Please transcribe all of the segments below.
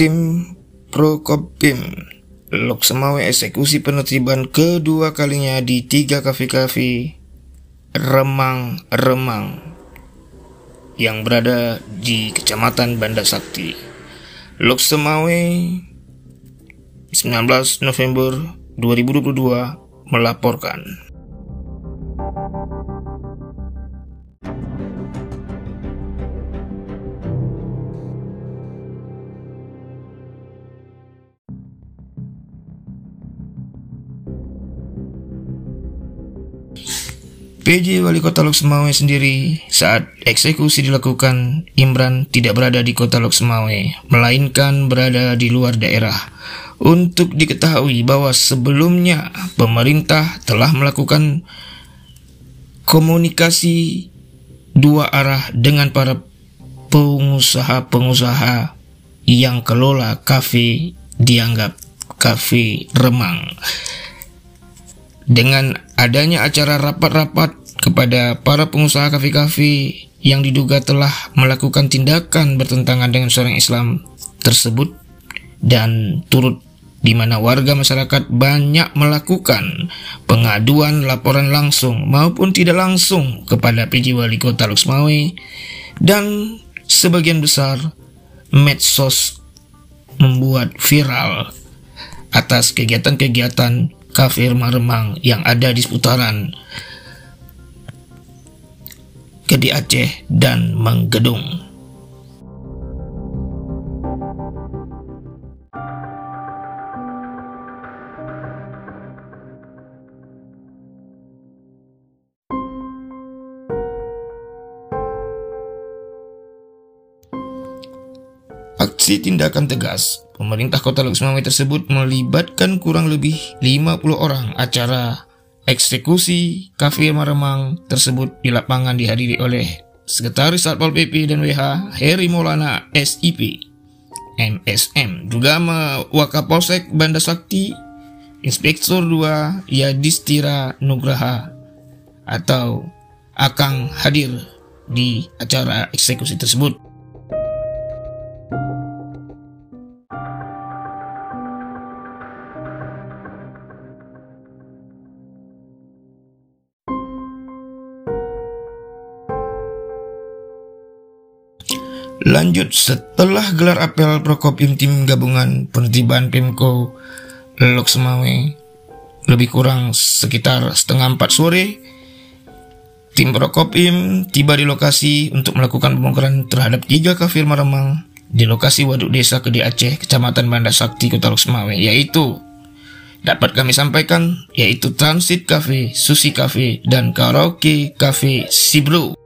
tim Prokopim Lok Semawe eksekusi penertiban kedua kalinya di tiga kafe-kafe Remang-Remang yang berada di Kecamatan Banda Sakti. Lok Semawe 19 November 2022 melaporkan. PJ Wali Kota Lok Semawe sendiri saat eksekusi dilakukan Imran tidak berada di Kota Lok Semawe melainkan berada di luar daerah. Untuk diketahui bahwa sebelumnya pemerintah telah melakukan komunikasi dua arah dengan para pengusaha-pengusaha yang kelola kafe dianggap kafe remang. Dengan adanya acara rapat-rapat kepada para pengusaha kafe-kafe yang diduga telah melakukan tindakan bertentangan dengan seorang Islam tersebut dan turut di mana warga masyarakat banyak melakukan pengaduan laporan langsung maupun tidak langsung kepada PJ Wali Kota Luxmawe dan sebagian besar medsos membuat viral atas kegiatan-kegiatan kafir remang yang ada di seputaran Kedi Aceh dan Menggedung. Aksi tindakan tegas Pemerintah Kota Luxmawi tersebut melibatkan kurang lebih 50 orang acara eksekusi kafir Maremang tersebut di lapangan dihadiri oleh Sekretaris Satpol PP dan WH Heri Maulana SIP MSM juga Wakapolsek Banda Sakti Inspektur 2 Yadistira Nugraha atau Akang hadir di acara eksekusi tersebut. Lanjut setelah gelar apel Prokopim tim gabungan penertiban Pemko Lok Semawe lebih kurang sekitar setengah empat sore tim Prokopim tiba di lokasi untuk melakukan pembongkaran terhadap tiga kafir Maremang di lokasi Waduk Desa Kedi Aceh, Kecamatan Banda Sakti, Kota Lok Semawe, yaitu dapat kami sampaikan yaitu Transit Cafe, Sushi Cafe, dan Karaoke Cafe Sibru.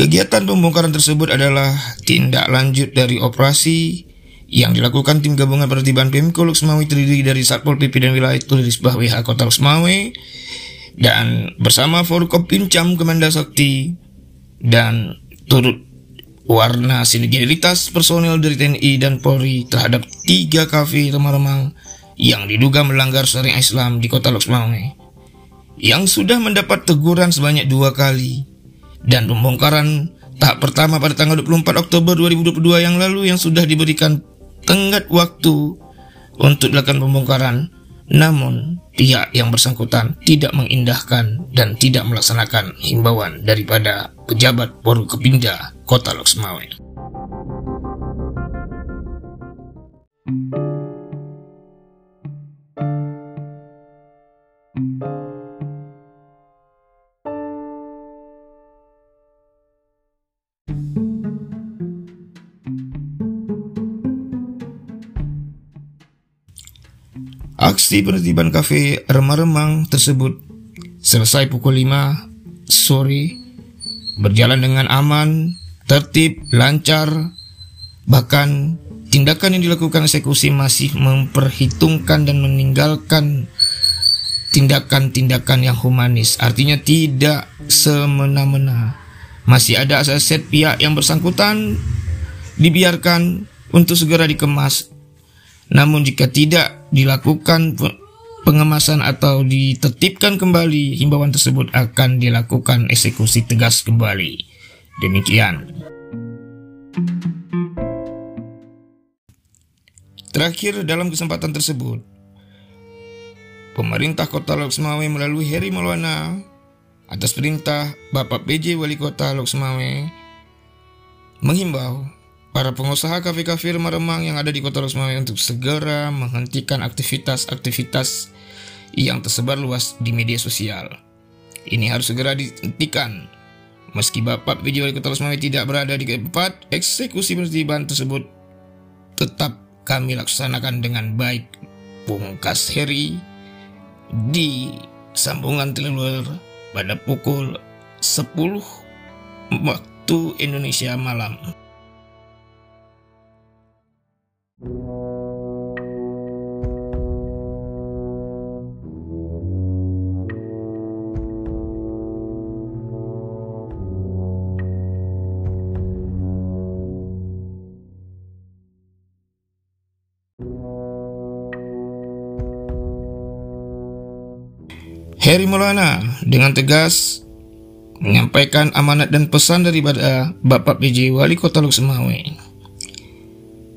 Kegiatan pembongkaran tersebut adalah tindak lanjut dari operasi yang dilakukan tim gabungan penertiban Pemko Luxmawi terdiri dari Satpol PP dan Wilayah Tulis WH Kota Luxmawi dan bersama Forkop Pincam Kemenda Sakti dan turut warna sinergitas personel dari TNI dan Polri terhadap tiga kafe remang-remang yang diduga melanggar syariat Islam di Kota Luxmawi yang sudah mendapat teguran sebanyak dua kali dan pembongkaran tahap pertama pada tanggal 24 Oktober 2022 yang lalu yang sudah diberikan tenggat waktu untuk dilakukan pembongkaran namun pihak yang bersangkutan tidak mengindahkan dan tidak melaksanakan himbauan daripada pejabat Poru Kepinda Kota Loksmawe. Aksi penertiban kafe remang-remang tersebut selesai pukul 5 sore berjalan dengan aman, tertib, lancar, bahkan tindakan yang dilakukan eksekusi masih memperhitungkan dan meninggalkan tindakan-tindakan yang humanis. Artinya tidak semena-mena. Masih ada aset pihak yang bersangkutan dibiarkan untuk segera dikemas. Namun jika tidak dilakukan pengemasan atau ditertibkan kembali, himbauan tersebut akan dilakukan eksekusi tegas kembali. Demikian. Terakhir dalam kesempatan tersebut, pemerintah Kota Loksmawe melalui Heri Maulana atas perintah Bapak PJ Wali Kota menghimbau para pengusaha kafe-kafe remang-remang yang ada di Kota Loksmawe untuk segera menghentikan aktivitas-aktivitas yang tersebar luas di media sosial. Ini harus segera dihentikan. Meski Bapak PJ Wali Kota Loksmawe tidak berada di tempat eksekusi penertiban tersebut, tetap kami laksanakan dengan baik. Pungkas Heri di sambungan teluler pada pukul 10 waktu Indonesia malam. Heri Maulana dengan tegas menyampaikan amanat dan pesan daripada Bapak PJ Wali Kota Luk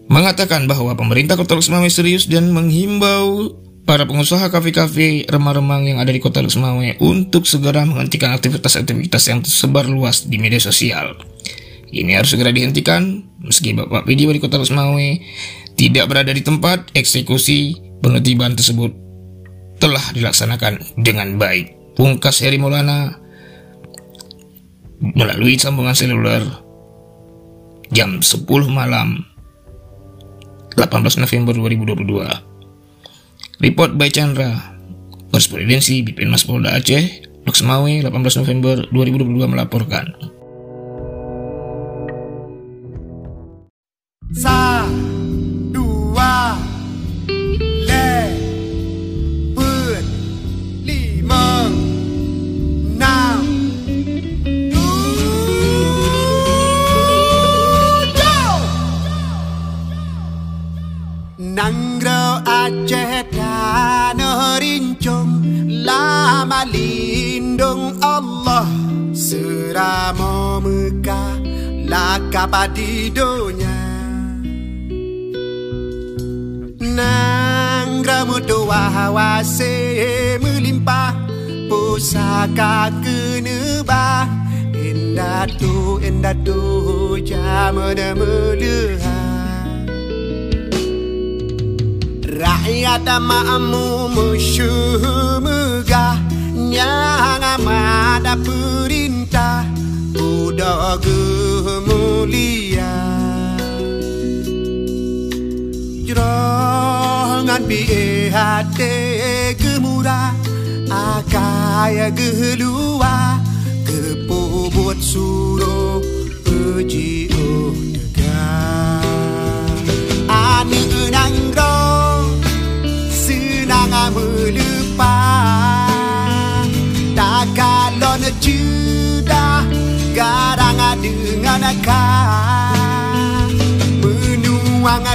Mengatakan bahwa pemerintah Kota Luk serius dan menghimbau para pengusaha kafe-kafe remang-remang yang ada di Kota Luk untuk segera menghentikan aktivitas-aktivitas yang tersebar luas di media sosial. Ini harus segera dihentikan meski Bapak PJ Wali Kota Luk tidak berada di tempat eksekusi penertiban tersebut telah dilaksanakan dengan baik. Pungkas Heri Maulana melalui sambungan seluler jam 10 malam 18 November 2022. Report by Chandra, Korespondensi Bipin Mas Polda Aceh, Loksmawe 18 November 2022 melaporkan. Sa Laka di dunia Nang ramu doa hawase melimpah Pusaka kenebah Indah tu, indah tu Jamana melihat Rakyat ma'amu musyuh megah yang amat perintah solia Jrongan bi e hate gemura Akaya gehlua Kepo buat suro Peji oh degan Ani enang ro Senang melupa Takalon juda Garang dengan kau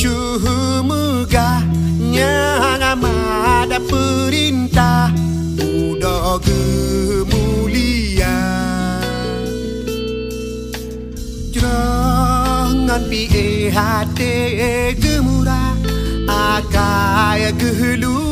syuhumuga nyangama ada perintah udah gemulia jangan pi hati gemura akaya geluh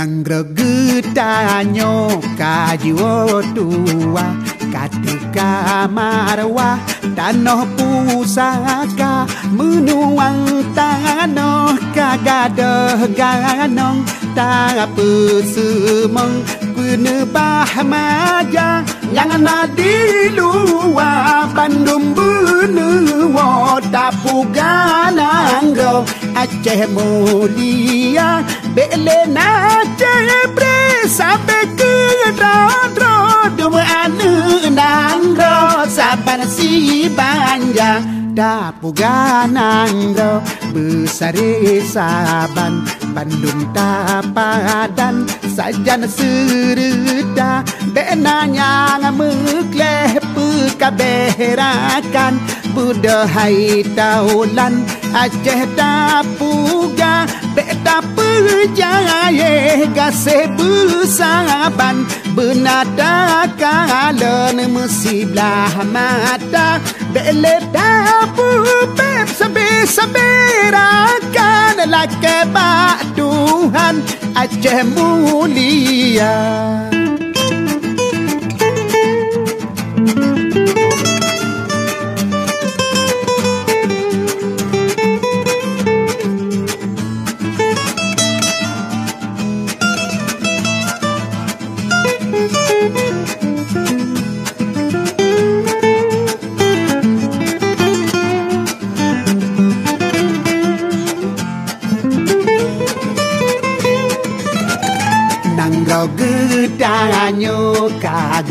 nang regetanyo kayo tua katika marwa tanah pusaka menuang tanoh kagadeh ganong. Tapi semang kune bahmaja yang ana di luar bandung benua tapu gananggo Aceh mulia Bele na Aceh pre Sampai ke Rodro Dua ane nangro Sabar si banja Dapu ganangro. Besar saban Bandung tapadan Sajan serda Benanya ngamuk lepuk Pekaberakan Budahai taulan Aceh tapuga Beta perjaya Gasih besaban Benada kalen Mesiblah mata? Bele tapu Beb sabir-sabirakan Lake bak Tuhan Aceh mulia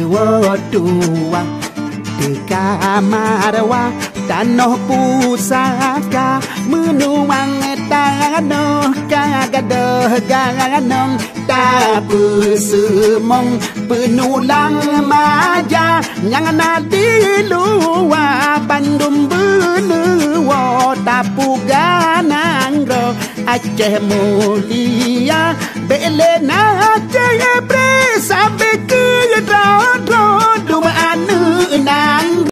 wotua tika marwa tanoh pusaka perjalanan tak bersemong Penulang maja. Jangan ada luar Bandung belua Tapu ganang roh Aceh mulia Bele na Aceh pre Sampai ke Dua anak nang